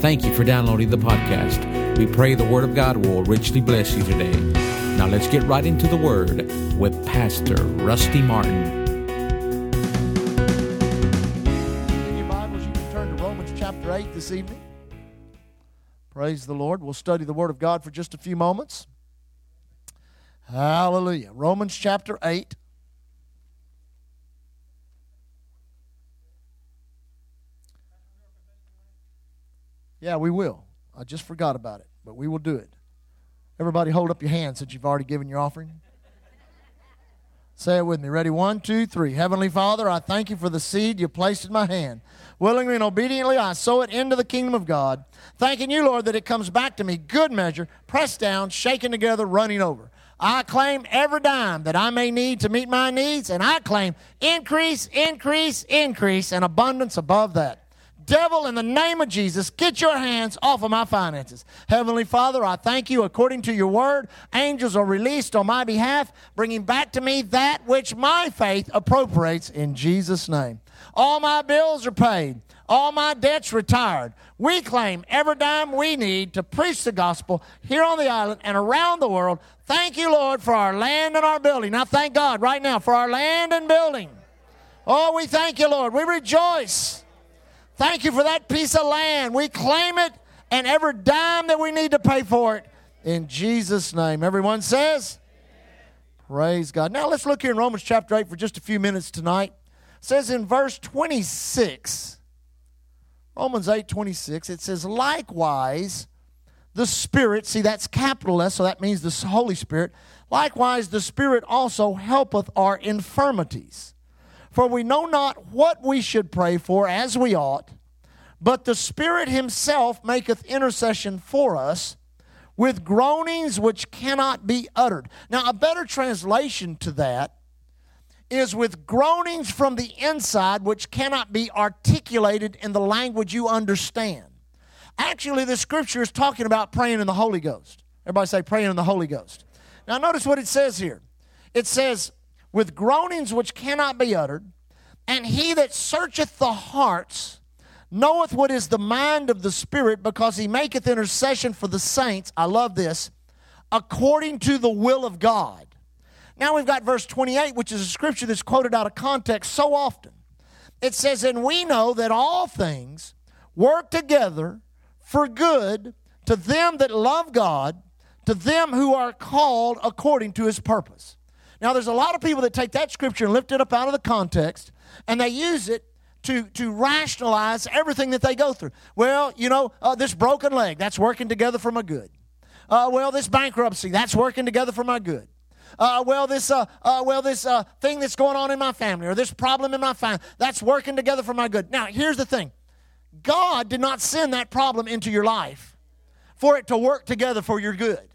Thank you for downloading the podcast. We pray the Word of God will richly bless you today. Now let's get right into the Word with Pastor Rusty Martin. In your Bibles, you can turn to Romans chapter 8 this evening. Praise the Lord. We'll study the Word of God for just a few moments. Hallelujah. Romans chapter 8. Yeah, we will. I just forgot about it, but we will do it. Everybody hold up your hands since you've already given your offering. Say it with me. Ready? One, two, three. Heavenly Father, I thank you for the seed you placed in my hand. Willingly and obediently, I sow it into the kingdom of God. Thanking you, Lord, that it comes back to me, good measure, pressed down, shaken together, running over. I claim every dime that I may need to meet my needs, and I claim increase, increase, increase, and abundance above that. Devil, in the name of Jesus, get your hands off of my finances. Heavenly Father, I thank you according to your word. Angels are released on my behalf, bringing back to me that which my faith appropriates in Jesus' name. All my bills are paid. All my debts retired. We claim every dime we need to preach the gospel here on the island and around the world. Thank you, Lord, for our land and our building. Now, thank God right now for our land and building. Oh, we thank you, Lord. We rejoice. Thank you for that piece of land. We claim it and every dime that we need to pay for it in Jesus' name. Everyone says, Praise God. Now let's look here in Romans chapter 8 for just a few minutes tonight. It says in verse 26, Romans 8 26, it says, Likewise, the Spirit, see that's capital S, so that means the Holy Spirit. Likewise, the Spirit also helpeth our infirmities. For we know not what we should pray for as we ought, but the Spirit Himself maketh intercession for us with groanings which cannot be uttered. Now, a better translation to that is with groanings from the inside which cannot be articulated in the language you understand. Actually, the scripture is talking about praying in the Holy Ghost. Everybody say praying in the Holy Ghost. Now, notice what it says here. It says, with groanings which cannot be uttered, and he that searcheth the hearts knoweth what is the mind of the Spirit, because he maketh intercession for the saints. I love this, according to the will of God. Now we've got verse 28, which is a scripture that's quoted out of context so often. It says, And we know that all things work together for good to them that love God, to them who are called according to his purpose. Now, there's a lot of people that take that scripture and lift it up out of the context, and they use it to, to rationalize everything that they go through. Well, you know, uh, this broken leg, that's working together for my good. Uh, well, this bankruptcy, that's working together for my good. Uh, well, this, uh, uh, well, this uh, thing that's going on in my family, or this problem in my family, that's working together for my good. Now, here's the thing God did not send that problem into your life for it to work together for your good.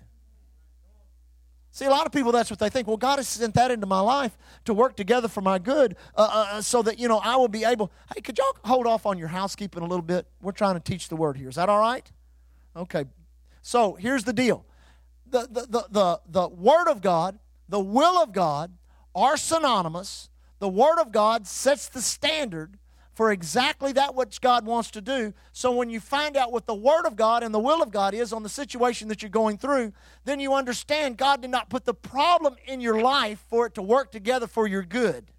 See, a lot of people, that's what they think. Well, God has sent that into my life to work together for my good uh, uh, so that, you know, I will be able. Hey, could y'all hold off on your housekeeping a little bit? We're trying to teach the word here. Is that all right? Okay. So here's the deal the, the, the, the, the Word of God, the will of God are synonymous. The Word of God sets the standard for exactly that which God wants to do. So when you find out what the Word of God and the will of God is on the situation that you're going through, then you understand God did not put the problem in your life for it to work together for your good.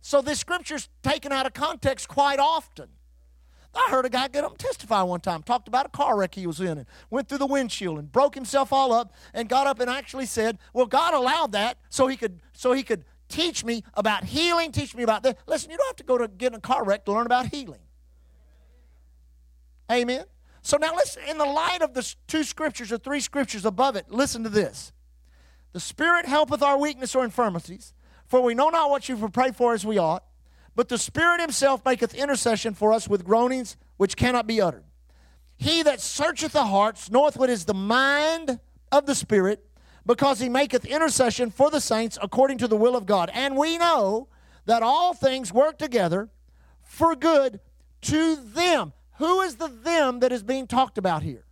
So this scripture's taken out of context quite often. I heard a guy get up testify one time, talked about a car wreck he was in and went through the windshield and broke himself all up and got up and actually said, Well, God allowed that so he could so he could teach me about healing, teach me about this. Listen, you don't have to go to get in a car wreck to learn about healing. Amen. So now listen, in the light of the two scriptures or three scriptures above it, listen to this. The Spirit helpeth our weakness or infirmities, for we know not what you pray for as we ought, but the Spirit himself maketh intercession for us with groanings which cannot be uttered. He that searcheth the hearts knoweth what is the mind of the Spirit, because he maketh intercession for the saints according to the will of God. And we know that all things work together for good to them. Who is the them that is being talked about here?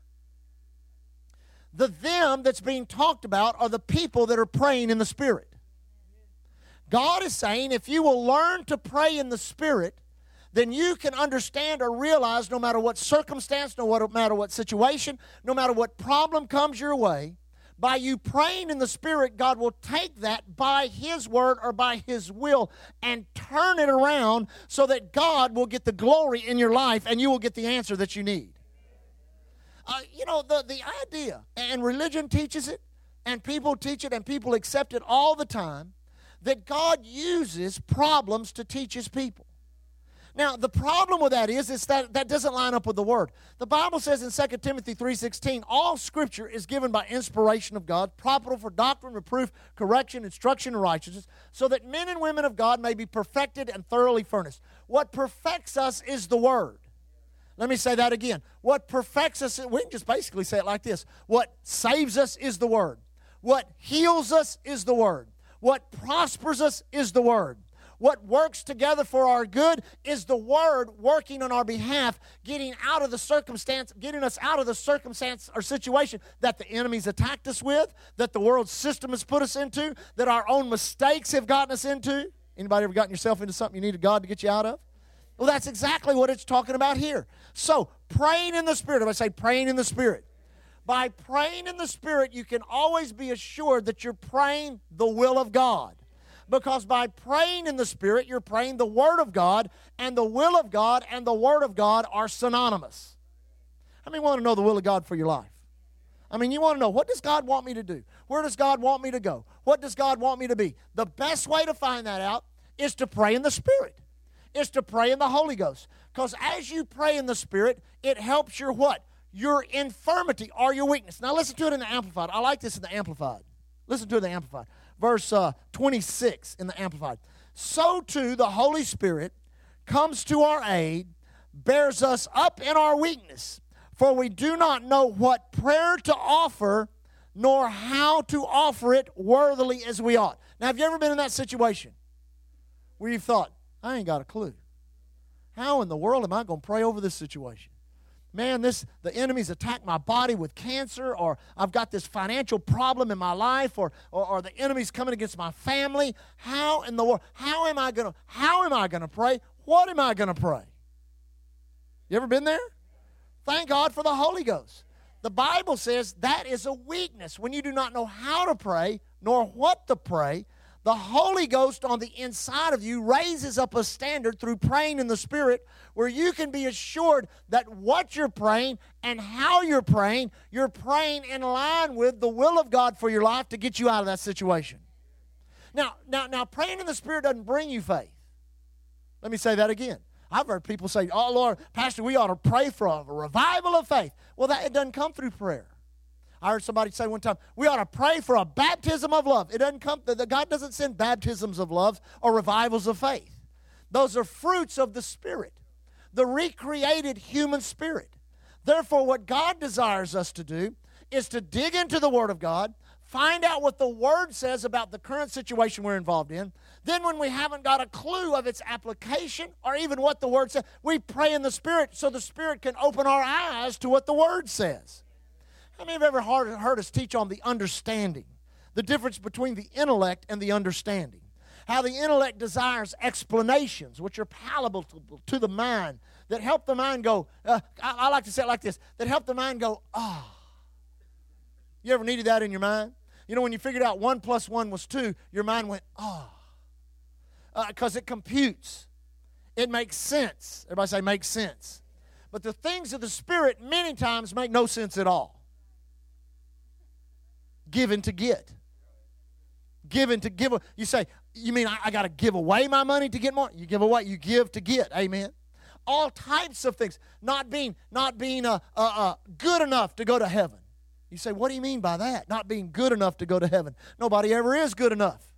The them that's being talked about are the people that are praying in the Spirit. God is saying if you will learn to pray in the Spirit, then you can understand or realize no matter what circumstance, no matter what situation, no matter what problem comes your way, by you praying in the Spirit, God will take that by His word or by His will and turn it around so that God will get the glory in your life and you will get the answer that you need. Uh, you know, the, the idea, and religion teaches it, and people teach it, and people accept it all the time, that God uses problems to teach His people. Now, the problem with that is, is that that doesn't line up with the word. The Bible says in 2 Timothy 3.16, all scripture is given by inspiration of God, profitable for doctrine, reproof, correction, instruction, and righteousness, so that men and women of God may be perfected and thoroughly furnished. What perfects us is the word. Let me say that again. What perfects us, we can just basically say it like this. What saves us is the word. What heals us is the word. What prospers us is the word. What works together for our good is the Word working on our behalf, getting out of the circumstance, getting us out of the circumstance or situation that the enemy's attacked us with, that the world system has put us into, that our own mistakes have gotten us into. Anybody ever gotten yourself into something you needed God to get you out of? Well, that's exactly what it's talking about here. So, praying in the Spirit, I say praying in the Spirit, by praying in the Spirit, you can always be assured that you're praying the will of God because by praying in the Spirit, you're praying the Word of God, and the will of God and the Word of God are synonymous. How many want to know the will of God for your life? I mean, you want to know what does God want me to do? Where does God want me to go? What does God want me to be? The best way to find that out is to pray in the Spirit, is to pray in the Holy Ghost. Because as you pray in the Spirit, it helps your what? Your infirmity or your weakness. Now listen to it in the Amplified. I like this in the Amplified. Listen to it in the Amplified verse uh, 26 in the Amplified. So too the Holy Spirit comes to our aid, bears us up in our weakness, for we do not know what prayer to offer nor how to offer it worthily as we ought. Now, have you ever been in that situation where you've thought, I ain't got a clue? How in the world am I going to pray over this situation? Man, this the enemy's attacked my body with cancer, or I've got this financial problem in my life, or, or, or the enemy's coming against my family. How in the world? How am I gonna? How am I gonna pray? What am I gonna pray? You ever been there? Thank God for the Holy Ghost. The Bible says that is a weakness when you do not know how to pray nor what to pray the Holy Ghost on the inside of you raises up a standard through praying in the Spirit where you can be assured that what you're praying and how you're praying, you're praying in line with the will of God for your life to get you out of that situation. Now, now, now praying in the Spirit doesn't bring you faith. Let me say that again. I've heard people say, Oh Lord, Pastor, we ought to pray for a revival of faith. Well, that it doesn't come through prayer. I heard somebody say one time, we ought to pray for a baptism of love. It doesn't come, the, God doesn't send baptisms of love or revivals of faith. Those are fruits of the Spirit, the recreated human spirit. Therefore, what God desires us to do is to dig into the Word of God, find out what the Word says about the current situation we're involved in. Then, when we haven't got a clue of its application or even what the Word says, we pray in the Spirit so the Spirit can open our eyes to what the Word says. How many have ever heard, heard us teach on the understanding? The difference between the intellect and the understanding. How the intellect desires explanations which are palatable to the mind, that help the mind go, uh, I, I, like to say it like this, that help the mind go, ah. Oh. You ever needed that in your mind? You know, when you figured out one plus one was two, your mind went, ah. Oh. Because uh, it computes. It makes sense. Everybody say, makes sense. But the things of the Spirit many times make no sense at all given to get. Given to give. You say, you mean I, I got to give away my money to get more? You give away, you give to get. Amen. All types of things. Not being, not being uh, uh, uh, good enough to go to heaven. You say, what do you mean by that? Not being good enough to go to heaven. Nobody ever is good enough.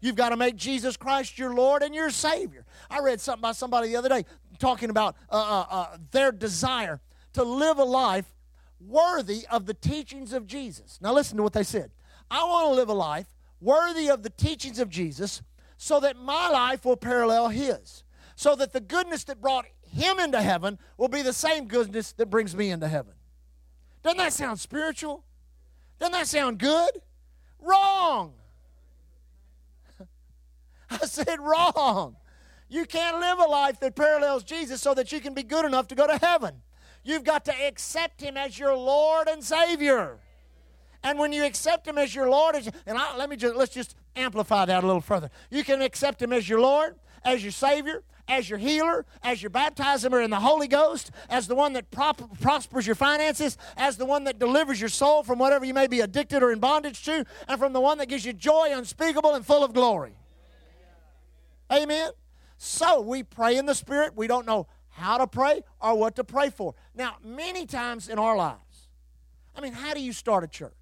You've got to make Jesus Christ your Lord and your Savior. I read something by somebody the other day talking about uh, uh, uh, their desire to live a life worthy of the teachings of Jesus. Now, listen to what they said. I want to live a life worthy of the teachings of Jesus so that my life will parallel his, so that the goodness that brought him into heaven will be the same goodness that brings me into heaven. Doesn't that sound spiritual? Doesn't that sound good? Wrong. I said wrong. You can't live a life that parallels Jesus so that you can be good enough to go to heaven. You've got to accept Him as your Lord and Savior. And when you accept Him as your Lord, and I, let me just let's just amplify that a little further. You can accept Him as your Lord, as your Savior, as your healer, as your baptizer in the Holy Ghost, as the one that prop- prospers your finances, as the one that delivers your soul from whatever you may be addicted or in bondage to, and from the one that gives you joy unspeakable and full of glory. Amen. So we pray in the Spirit. We don't know how to pray or what to pray for. Now, many times in our lives, I mean, how do you start a church?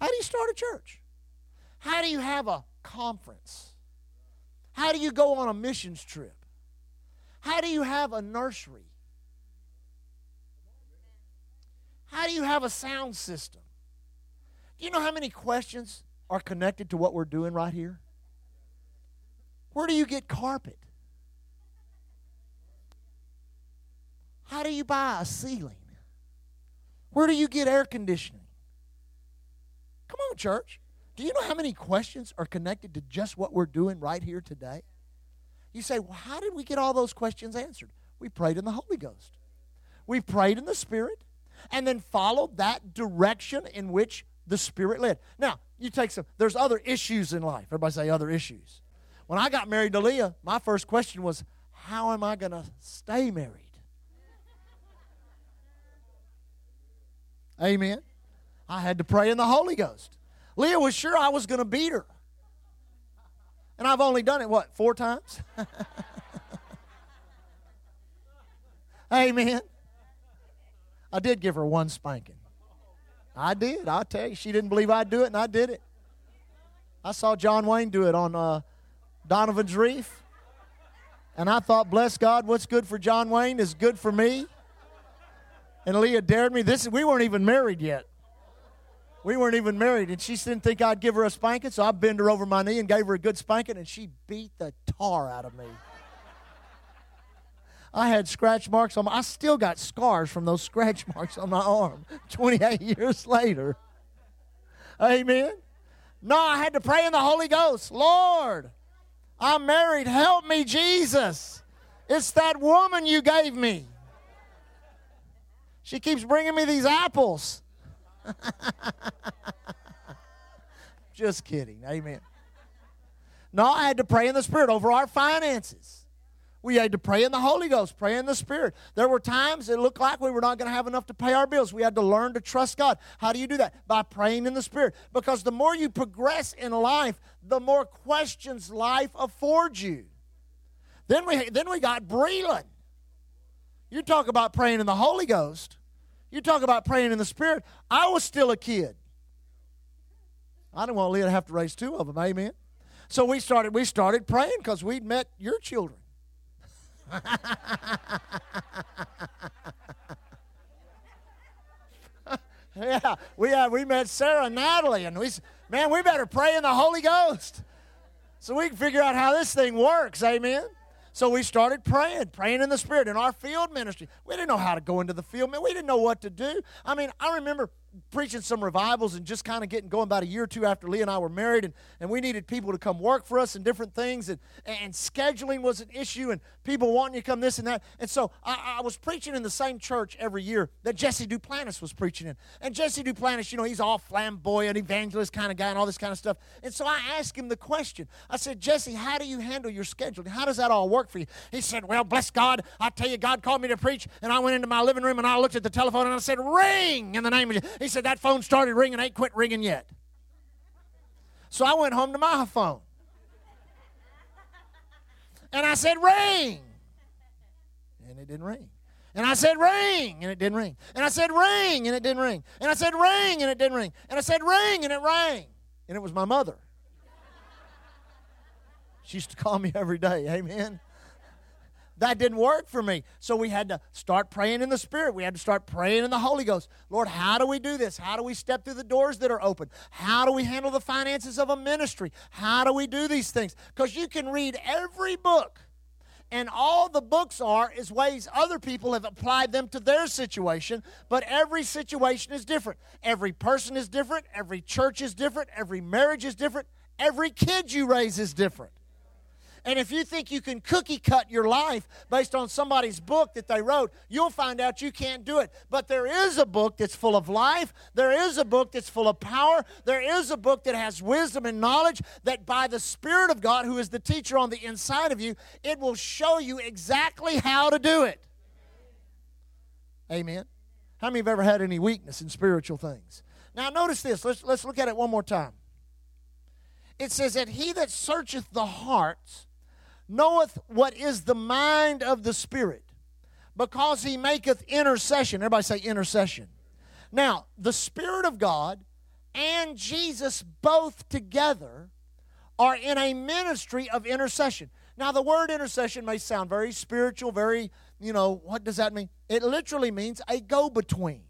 How do you start a church? How do you have a conference? How do you go on a missions trip? How do you have a nursery? How do you have a sound system? Do you know how many questions are connected to what we're doing right here? Where do you get carpet? How do you buy a ceiling? Where do you get air conditioning? Come on, church. Do you know how many questions are connected to just what we're doing right here today? You say, well, how did we get all those questions answered? We prayed in the Holy Ghost. We prayed in the Spirit and then followed that direction in which the Spirit led. Now, you take some, there's other issues in life. Everybody say other issues. When I got married to Leah, my first question was, how am I going to stay married? Amen. I had to pray in the Holy Ghost. Leah was sure I was going to beat her. And I've only done it, what, four times? Amen. I did give her one spanking. I did. I'll tell you. She didn't believe I'd do it, and I did it. I saw John Wayne do it on uh, Donovan's Reef. And I thought, bless God, what's good for John Wayne is good for me. And Leah dared me. This we weren't even married yet. We weren't even married, and she didn't think I'd give her a spanking, so I bent her over my knee and gave her a good spanking, and she beat the tar out of me. I had scratch marks on my, I still got scars from those scratch marks on my arm 28 years later. Amen. No, I had to pray in the Holy Ghost. Lord, I'm married. Help me, Jesus. It's that woman you gave me. She keeps bringing me these apples. Just kidding. Amen. No, I had to pray in the Spirit over our finances. We had to pray in the Holy Ghost, pray in the Spirit. There were times it looked like we were not going to have enough to pay our bills. We had to learn to trust God. How do you do that? By praying in the Spirit. Because the more you progress in life, the more questions life affords you. Then we, then we got Breland. You talk about praying in the Holy Ghost. You talk about praying in the Spirit. I was still a kid. I didn't want Leah to have to raise two of them. Amen. So we started we started praying because we'd met your children. yeah, we had, we met Sarah and Natalie, and we man, we better pray in the Holy Ghost so we can figure out how this thing works. Amen. So we started praying, praying in the Spirit in our field ministry. We didn't know how to go into the field, man. We didn't know what to do. I mean, I remember preaching some revivals and just kind of getting going about a year or two after Leah and I were married, and, and we needed people to come work for us and different things, and, and scheduling was an issue, and people wanting to come this and that. And so I, I was preaching in the same church every year that Jesse Duplantis was preaching in. And Jesse Duplantis, you know, he's all flamboyant, evangelist kind of guy, and all this kind of stuff. And so I asked him the question I said, Jesse, how do you handle your schedule? How does that all work for you? He said, Well, bless God, I tell you, God called me to preach, and I went into my living room and I looked at the telephone and I said, Ring in the name of Jesus. He said, That phone started ringing, ain't quit ringing yet. So I went home to my phone. And I said, Ring. And it didn't ring. And I said, ring, and it didn't ring. And I said, ring, and it didn't ring. And I said, ring, and it didn't ring. And I said, ring, and it rang. And it was my mother. She used to call me every day. Amen. That didn't work for me. So we had to start praying in the Spirit. We had to start praying in the Holy Ghost. Lord, how do we do this? How do we step through the doors that are open? How do we handle the finances of a ministry? How do we do these things? Because you can read every book, and all the books are is ways other people have applied them to their situation, but every situation is different. Every person is different. Every church is different. Every marriage is different. Every kid you raise is different. And if you think you can cookie cut your life based on somebody's book that they wrote, you'll find out you can't do it. But there is a book that's full of life. There is a book that's full of power. There is a book that has wisdom and knowledge that by the Spirit of God, who is the teacher on the inside of you, it will show you exactly how to do it. Amen. How many have ever had any weakness in spiritual things? Now, notice this. Let's, let's look at it one more time. It says that he that searcheth the hearts knoweth what is the mind of the Spirit, because he maketh intercession. Everybody say intercession. Now, the Spirit of God and Jesus both together are in a ministry of intercession. Now, the word intercession may sound very spiritual, very, you know, what does that mean? It literally means a go between.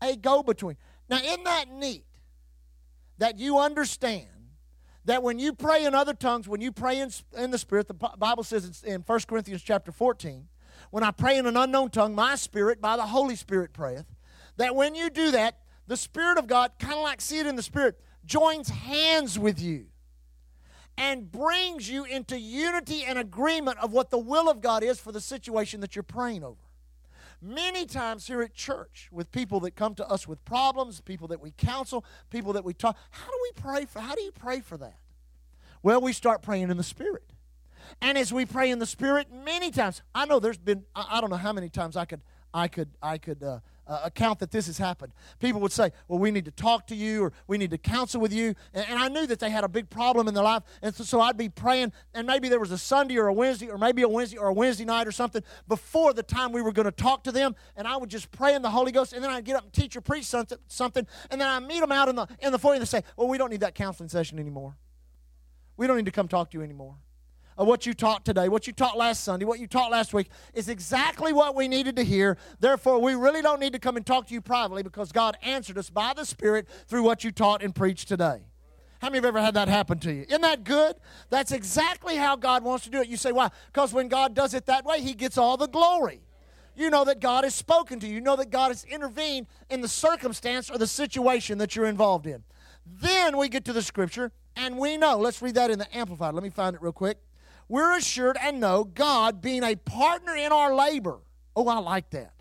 A go between. Now, isn't that neat that you understand that when you pray in other tongues, when you pray in, in the Spirit, the Bible says it's in 1 Corinthians chapter 14, when I pray in an unknown tongue, my spirit by the Holy Spirit prayeth, that when you do that, the Spirit of God, kind of like see it in the Spirit, joins hands with you and brings you into unity and agreement of what the will of God is for the situation that you're praying over. Many times here at church, with people that come to us with problems, people that we counsel, people that we talk, how do we pray for? How do you pray for that? Well, we start praying in the Spirit. And as we pray in the Spirit, many times, I know there's been, I, don't know how many times I could, I could, I could uh, uh, account that this has happened. People would say, Well, we need to talk to you or we need to counsel with you. And, and I knew that they had a big problem in their life. And so, so, I'd be praying, and maybe there was a Sunday or a Wednesday or maybe a Wednesday or a Wednesday night or something before the time we were going to talk to them. And I would just pray in the Holy Ghost. And then I'd get up and teach or preach something. and then I meet them out in the, in the foyer and they say, Well, we don't need that counseling session anymore. We don't need to come talk to you anymore of what you taught today, what you taught last Sunday, what you taught last week is exactly what we needed to hear. Therefore, we really don't need to come and talk to you privately because God answered us by the Spirit through what you taught and preached today. How many have ever had that happen to you? Isn't that good? That's exactly how God wants to do it. You say, why? Because when God does it that way, He gets all the glory. You know that God has spoken to you. You know that God has intervened in the circumstance or the situation that you're involved in. Then we get to the scripture and we know. Let's read that in the Amplified. Let me find it real quick we're assured and know God being a partner in our labor. Oh, I like that.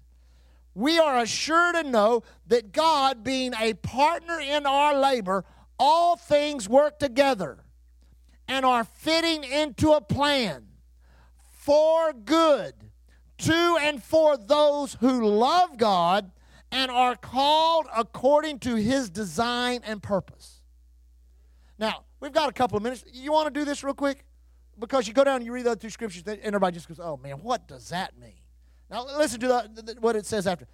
We are assured and know that God being a partner in our labor, all things work together and are fitting into a plan for good to and for those who love God and are called according to his design and purpose. Now, we've got a couple of minutes. You want to do this real quick? Because you go down and you read the other two scriptures, and everybody just goes, oh man, what does that mean? Now listen to the, what it says after.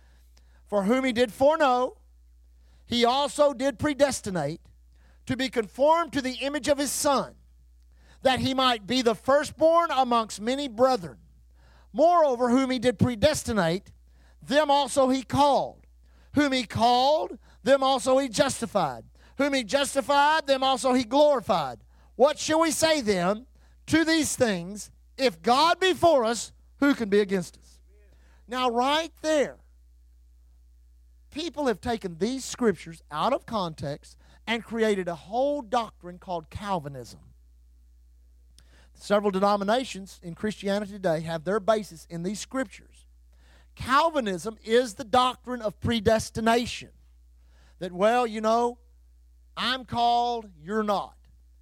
For whom he did foreknow, he also did predestinate to be conformed to the image of his Son, that he might be the firstborn amongst many brethren. Moreover, whom he did predestinate, them also he called. Whom he called, them also he justified. Whom he justified, them also he glorified. What shall we say then? To these things, if God be for us, who can be against us? Now, right there, people have taken these scriptures out of context and created a whole doctrine called Calvinism. Several denominations in Christianity today have their basis in these scriptures. Calvinism is the doctrine of predestination. That, well, you know, I'm called, you're not.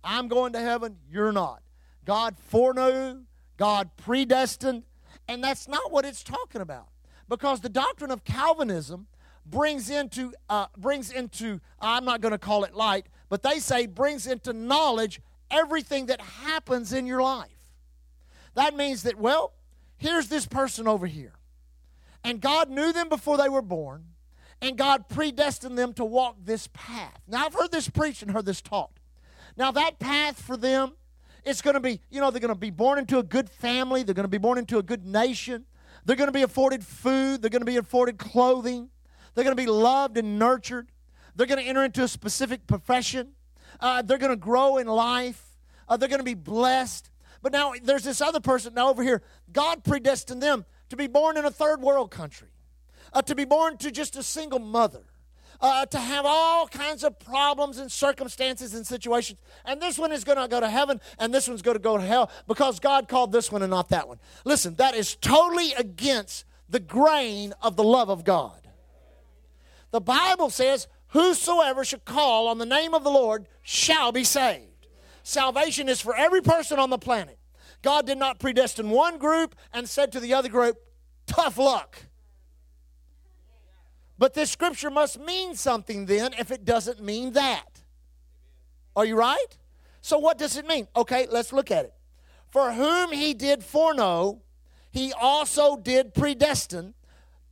I'm going to heaven, you're not. God foreknew, God predestined, and that's not what it's talking about. Because the doctrine of Calvinism brings into uh, brings into I'm not going to call it light, but they say brings into knowledge everything that happens in your life. That means that well, here's this person over here. And God knew them before they were born, and God predestined them to walk this path. Now I've heard this preached and heard this taught. Now that path for them it's going to be, you know, they're going to be born into a good family. They're going to be born into a good nation. They're going to be afforded food. They're going to be afforded clothing. They're going to be loved and nurtured. They're going to enter into a specific profession. Uh, they're going to grow in life. Uh, they're going to be blessed. But now there's this other person now over here. God predestined them to be born in a third world country, uh, to be born to just a single mother, uh, to have all kinds of problems and circumstances and situations. And this one is going to go to heaven, and this one's going to go to hell because God called this one and not that one. Listen, that is totally against the grain of the love of God. The Bible says, Whosoever should call on the name of the Lord shall be saved. Salvation is for every person on the planet. God did not predestine one group and said to the other group, Tough luck. But this scripture must mean something then if it doesn't mean that. Are you right? So, what does it mean? Okay, let's look at it. For whom he did foreknow, he also did predestine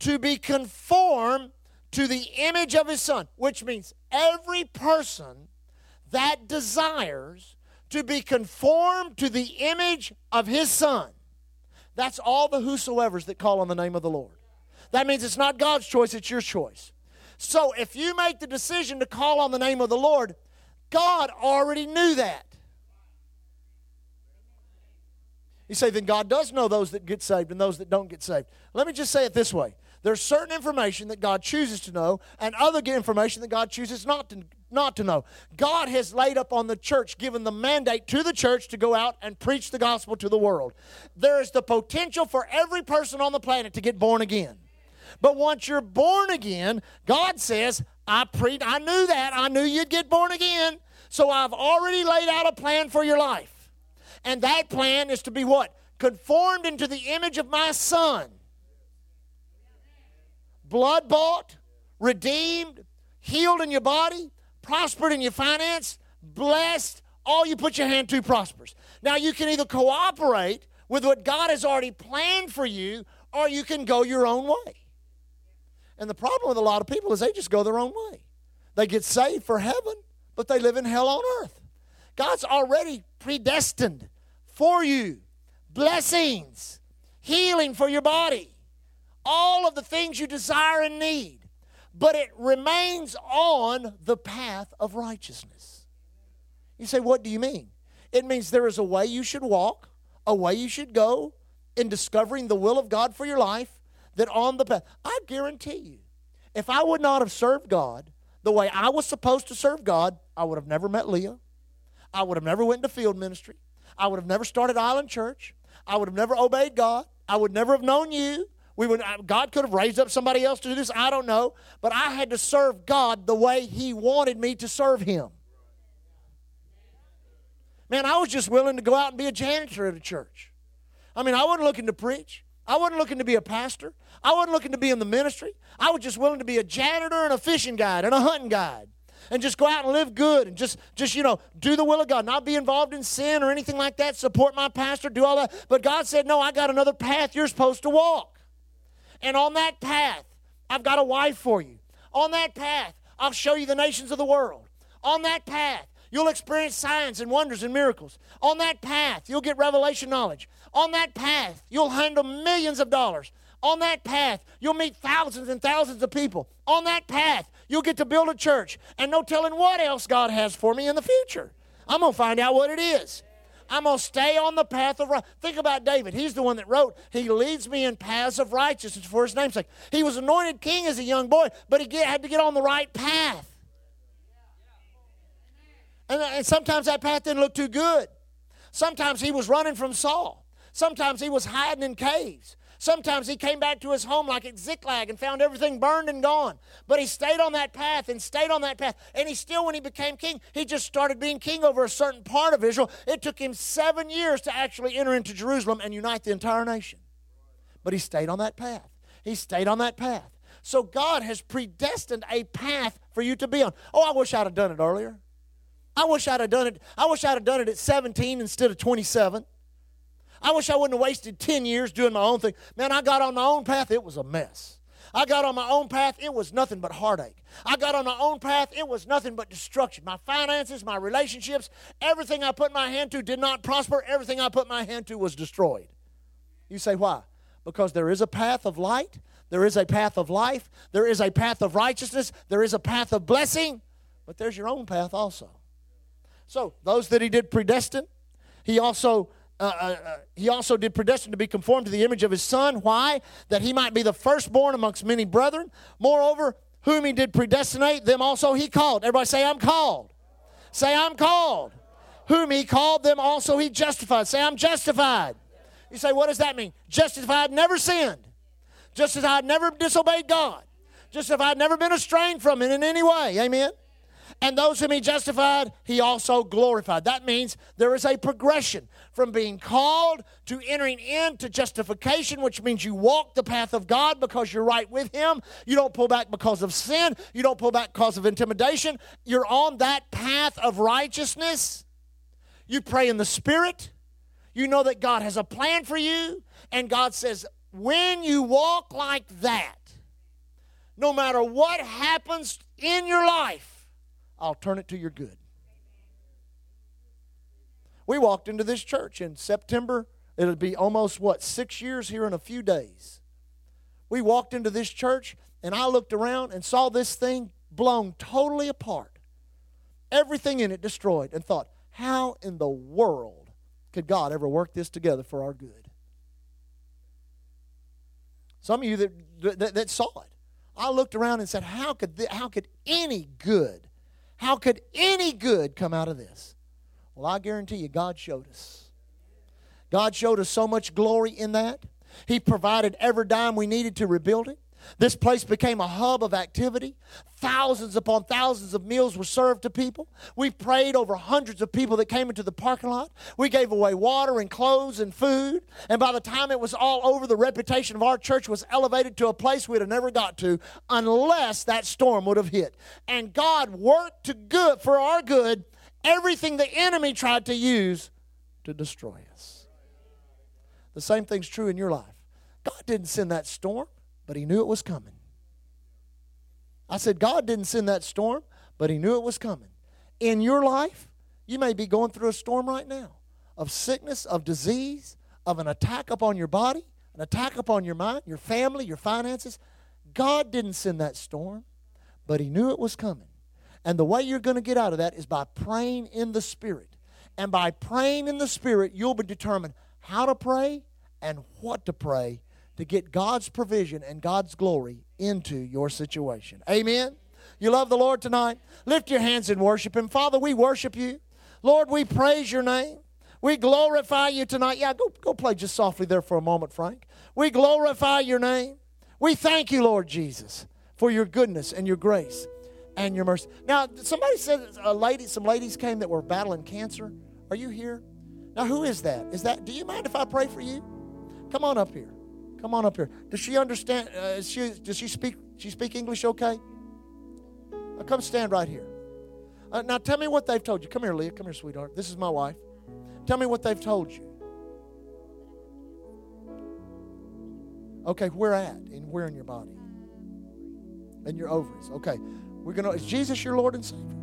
to be conformed to the image of his son, which means every person that desires to be conformed to the image of his son. That's all the whosoever's that call on the name of the Lord. That means it's not God's choice, it's your choice. So if you make the decision to call on the name of the Lord, God already knew that. You say, then God does know those that get saved and those that don't get saved. Let me just say it this way there's certain information that God chooses to know, and other information that God chooses not to, not to know. God has laid up on the church, given the mandate to the church to go out and preach the gospel to the world. There is the potential for every person on the planet to get born again. But once you're born again, God says, I pre I knew that. I knew you'd get born again. So I've already laid out a plan for your life. And that plan is to be what? Conformed into the image of my son. Blood bought, redeemed, healed in your body, prospered in your finance, blessed, all you put your hand to prospers. Now you can either cooperate with what God has already planned for you, or you can go your own way. And the problem with a lot of people is they just go their own way. They get saved for heaven, but they live in hell on earth. God's already predestined for you blessings, healing for your body, all of the things you desire and need. But it remains on the path of righteousness. You say, What do you mean? It means there is a way you should walk, a way you should go in discovering the will of God for your life that on the path, I guarantee you, if I would not have served God the way I was supposed to serve God, I would have never met Leah. I would have never went into field ministry. I would have never started Island Church. I would have never obeyed God. I would never have known you. We would, uh, God could have raised up somebody else to do this. I don't know. But I had to serve God the way He wanted me to serve Him. Man, I was just willing to go out and be a janitor at a church. I mean, I wasn't looking to preach. I wasn't looking to be a pastor. I wasn't looking to be in the ministry. I was just willing to be a janitor and a fishing guide and a hunting guide and just go out and live good and just just you know do the will of God, not be involved in sin or anything like that, support my pastor, do all that. But God said, "No, I got another path you're supposed to walk." And on that path, I've got a wife for you. On that path, I'll show you the nations of the world. On that path, You'll experience signs and wonders and miracles. On that path, you'll get revelation knowledge. On that path, you'll handle millions of dollars. On that path, you'll meet thousands and thousands of people. On that path, you'll get to build a church and no telling what else God has for me in the future. I'm going to find out what it is. I'm going to stay on the path of right. Think about David. He's the one that wrote, He leads me in paths of righteousness for His namesake. He was anointed king as a young boy, but he had to get on the right path. And, and sometimes that path didn't look too good. Sometimes he was running from Saul. Sometimes he was hiding in caves. Sometimes he came back to his home like at Ziklag and found everything burned and gone. But he stayed on that path and stayed on that path. And he still, when he became king, he just started being king over a certain part of Israel. It took him seven years to actually enter into Jerusalem and unite the entire nation. But he stayed on that path. He stayed on that path. So God has predestined a path for you to be on. Oh, I wish I'd have done it earlier. I wish I'd have done it. I wish I'd have done it at 17 instead of 27. I wish I wouldn't have wasted 10 years doing my own thing. Man, I got on my own path, it was a mess. I got on my own path, it was nothing but heartache. I got on my own path, it was nothing but destruction. My finances, my relationships, everything I put my hand to did not prosper. Everything I put my hand to was destroyed. You say, why? Because there is a path of light, there is a path of life, there is a path of righteousness, there is a path of blessing, but there's your own path also. So those that he did predestine, he also uh, uh, uh, he also did predestine to be conformed to the image of his son. Why? That he might be the firstborn amongst many brethren. Moreover, Whom he did predestinate, them also he called. Everybody say, I'm called. Say, I'm called. Whom he called, them also he justified. Say, I'm justified. You say, what does that mean? Justified, never sinned. Justified, never disobeyed God. Justified, never been estranged from it in any way. Amen. And those whom he justified, he also glorified. That means there is a progression from being called to entering into justification, which means you walk the path of God because you're right with him. You don't pull back because of sin, you don't pull back because of intimidation. You're on that path of righteousness. You pray in the Spirit. You know that God has a plan for you. And God says, when you walk like that, no matter what happens in your life, I'll turn it to your good. We walked into this church in September. It'll be almost, what, six years here in a few days. We walked into this church, and I looked around and saw this thing blown totally apart. Everything in it destroyed, and thought, how in the world could God ever work this together for our good? Some of you that, that, that saw it, I looked around and said, how could, th- how could any good how could any good come out of this? Well, I guarantee you, God showed us. God showed us so much glory in that. He provided every dime we needed to rebuild it. This place became a hub of activity. Thousands upon thousands of meals were served to people. We prayed over hundreds of people that came into the parking lot. We gave away water and clothes and food. And by the time it was all over, the reputation of our church was elevated to a place we'd have never got to unless that storm would have hit. And God worked to good for our good everything the enemy tried to use to destroy us. The same thing's true in your life. God didn't send that storm but he knew it was coming. I said, God didn't send that storm, but he knew it was coming. In your life, you may be going through a storm right now of sickness, of disease, of an attack upon your body, an attack upon your mind, your family, your finances. God didn't send that storm, but he knew it was coming. And the way you're going to get out of that is by praying in the Spirit. And by praying in the Spirit, you'll be determined how to pray and what to pray to get God's provision and God's glory into your situation. Amen. You love the Lord tonight? Lift your hands and worship Him. Father, we worship you. Lord, we praise your name. We glorify you tonight. Yeah, go, go play just softly there for a moment, Frank. We glorify your name. We thank you, Lord Jesus, for your goodness and your grace and your mercy. Now, somebody said a lady, some ladies came that were battling cancer. Are you here? Now, who is that? Is that? Do you mind if I pray for you? Come on up here. Come on up here. Does she understand? Uh, she, does she speak? She speak English okay? Come stand right here. Uh, now tell me what they've told you. Come here, Leah. Come here, sweetheart. This is my wife. Tell me what they've told you. Okay, where at? And where in your body? And your ovaries. Okay. We're gonna is Jesus your Lord and Savior?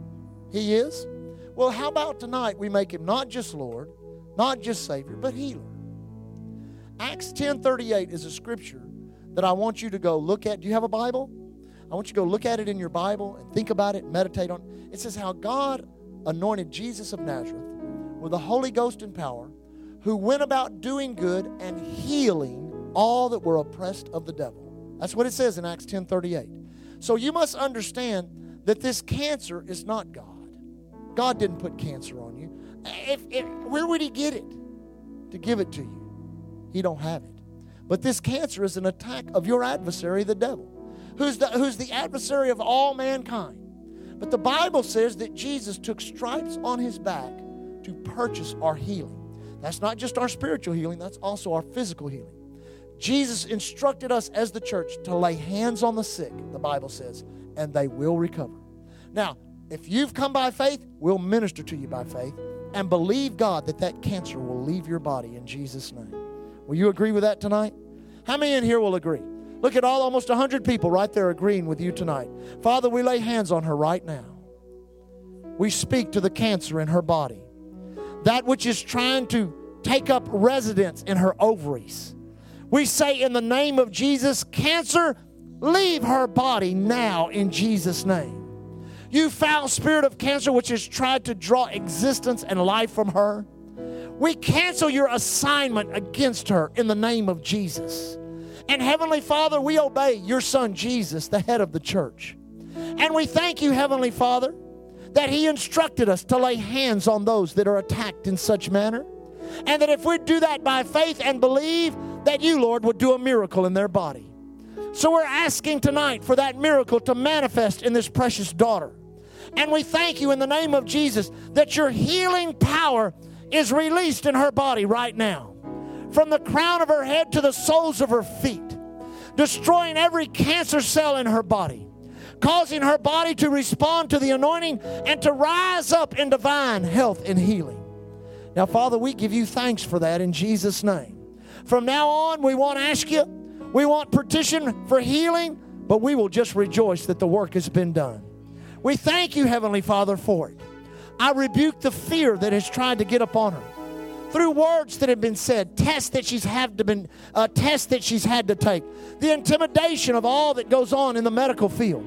He is? Well, how about tonight we make him not just Lord, not just Savior, but healer? Acts 10:38 is a scripture that I want you to go look at. Do you have a Bible? I want you to go look at it in your Bible and think about it, meditate on it. Says how God anointed Jesus of Nazareth with the Holy Ghost and power, who went about doing good and healing all that were oppressed of the devil. That's what it says in Acts 10:38. So you must understand that this cancer is not God. God didn't put cancer on you. If, if, where would He get it to give it to you? He don't have it. But this cancer is an attack of your adversary, the devil, who's the, who's the adversary of all mankind. But the Bible says that Jesus took stripes on his back to purchase our healing. That's not just our spiritual healing, that's also our physical healing. Jesus instructed us as the church to lay hands on the sick, the Bible says, and they will recover. Now, if you've come by faith, we'll minister to you by faith and believe God that that cancer will leave your body in Jesus' name. Will you agree with that tonight? How many in here will agree? Look at all almost 100 people right there agreeing with you tonight. Father, we lay hands on her right now. We speak to the cancer in her body, that which is trying to take up residence in her ovaries. We say in the name of Jesus, cancer, leave her body now in Jesus' name. You foul spirit of cancer, which has tried to draw existence and life from her, we cancel your assignment against her in the name of Jesus. And Heavenly Father, we obey your Son Jesus, the head of the church. And we thank you, Heavenly Father, that He instructed us to lay hands on those that are attacked in such manner. And that if we do that by faith and believe, that you, Lord, would do a miracle in their body. So we're asking tonight for that miracle to manifest in this precious daughter. And we thank you in the name of Jesus that your healing power is released in her body right now. From the crown of her head to the soles of her feet, destroying every cancer cell in her body, causing her body to respond to the anointing and to rise up in divine health and healing. Now, Father, we give you thanks for that in Jesus' name. From now on, we won't ask you, we won't petition for healing, but we will just rejoice that the work has been done. We thank you, Heavenly Father, for it. I rebuke the fear that has tried to get upon her through words that have been said, tests that she's had to been, uh, tests that she's had to take, the intimidation of all that goes on in the medical field.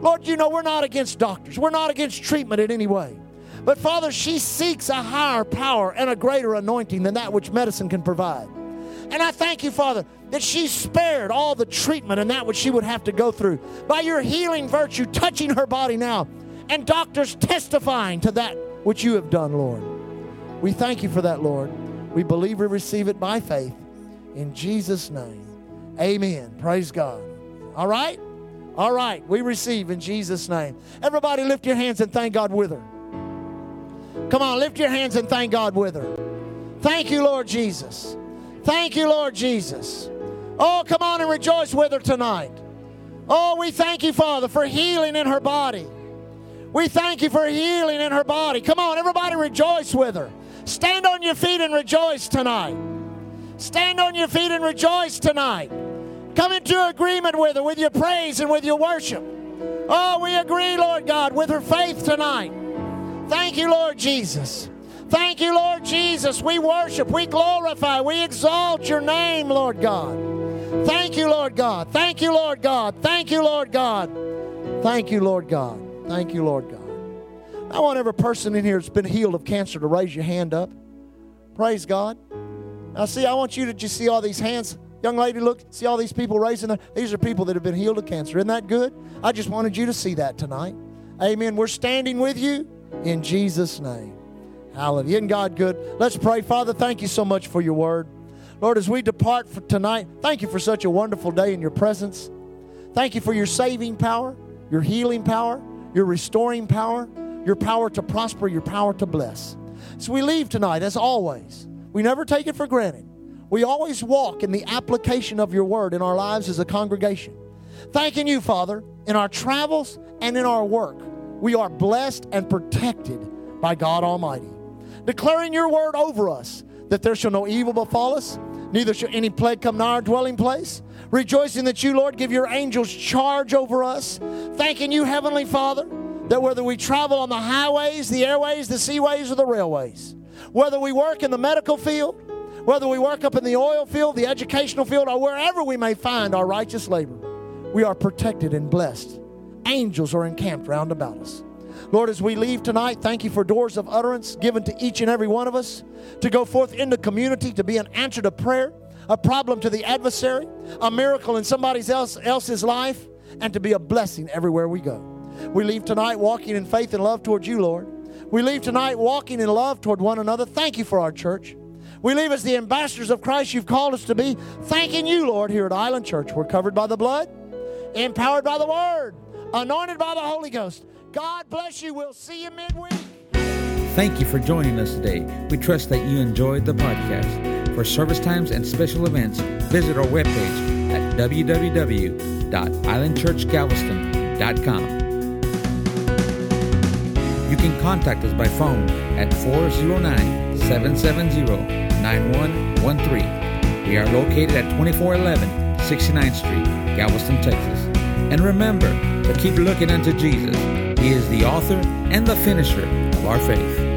Lord, you know we're not against doctors. We're not against treatment in any way. But Father, she seeks a higher power and a greater anointing than that which medicine can provide. And I thank you, Father, that she spared all the treatment and that which she would have to go through by your healing virtue touching her body now and doctors testifying to that which you have done, Lord. We thank you for that, Lord. We believe we receive it by faith. In Jesus' name, amen. Praise God. All right? All right. We receive in Jesus' name. Everybody lift your hands and thank God with her. Come on, lift your hands and thank God with her. Thank you, Lord Jesus. Thank you, Lord Jesus. Oh, come on and rejoice with her tonight. Oh, we thank you, Father, for healing in her body. We thank you for healing in her body. Come on, everybody rejoice with her. Stand on your feet and rejoice tonight. Stand on your feet and rejoice tonight. Come into agreement with her, with your praise and with your worship. Oh, we agree, Lord God, with her faith tonight. Thank you, Lord Jesus. Thank you, Lord Jesus. We worship, we glorify, we exalt your name, Lord God. Thank you, Lord God. Thank you, Lord God. Thank you, Lord God. Thank you, Lord God. Thank you, Lord God. I want every person in here that's been healed of cancer to raise your hand up. Praise God. Now, see, I want you to just see all these hands. Young lady, look, see all these people raising their. These are people that have been healed of cancer. Isn't that good? I just wanted you to see that tonight. Amen. We're standing with you in Jesus' name. Hallelujah. Isn't God good? Let's pray. Father, thank you so much for your word. Lord, as we depart for tonight, thank you for such a wonderful day in your presence. Thank you for your saving power, your healing power, your restoring power, your power to prosper, your power to bless. So we leave tonight, as always. We never take it for granted. We always walk in the application of your word in our lives as a congregation. Thanking you, Father, in our travels and in our work we are blessed and protected by God Almighty. Declaring your word over us that there shall no evil befall us, neither shall any plague come nigh our dwelling place. Rejoicing that you, Lord, give your angels charge over us. Thanking you, Heavenly Father, that whether we travel on the highways, the airways, the seaways, or the railways, whether we work in the medical field, whether we work up in the oil field, the educational field, or wherever we may find our righteous labor, we are protected and blessed angels are encamped round about us. Lord, as we leave tonight, thank you for doors of utterance given to each and every one of us to go forth in the community to be an answer to prayer, a problem to the adversary, a miracle in somebody else, else's life, and to be a blessing everywhere we go. We leave tonight walking in faith and love towards you, Lord. We leave tonight walking in love toward one another. Thank you for our church. We leave as the ambassadors of Christ you've called us to be, thanking you, Lord, here at Island Church. We're covered by the blood, empowered by the word anointed by the Holy Ghost. God bless you. We'll see you midweek. Thank you for joining us today. We trust that you enjoyed the podcast. For service times and special events, visit our webpage at www.islandchurchgalveston.com. You can contact us by phone at 409 770 9113. We are located at 2411 69th Street, Galveston, Texas. And remember, to keep looking unto Jesus. He is the author and the finisher of our faith.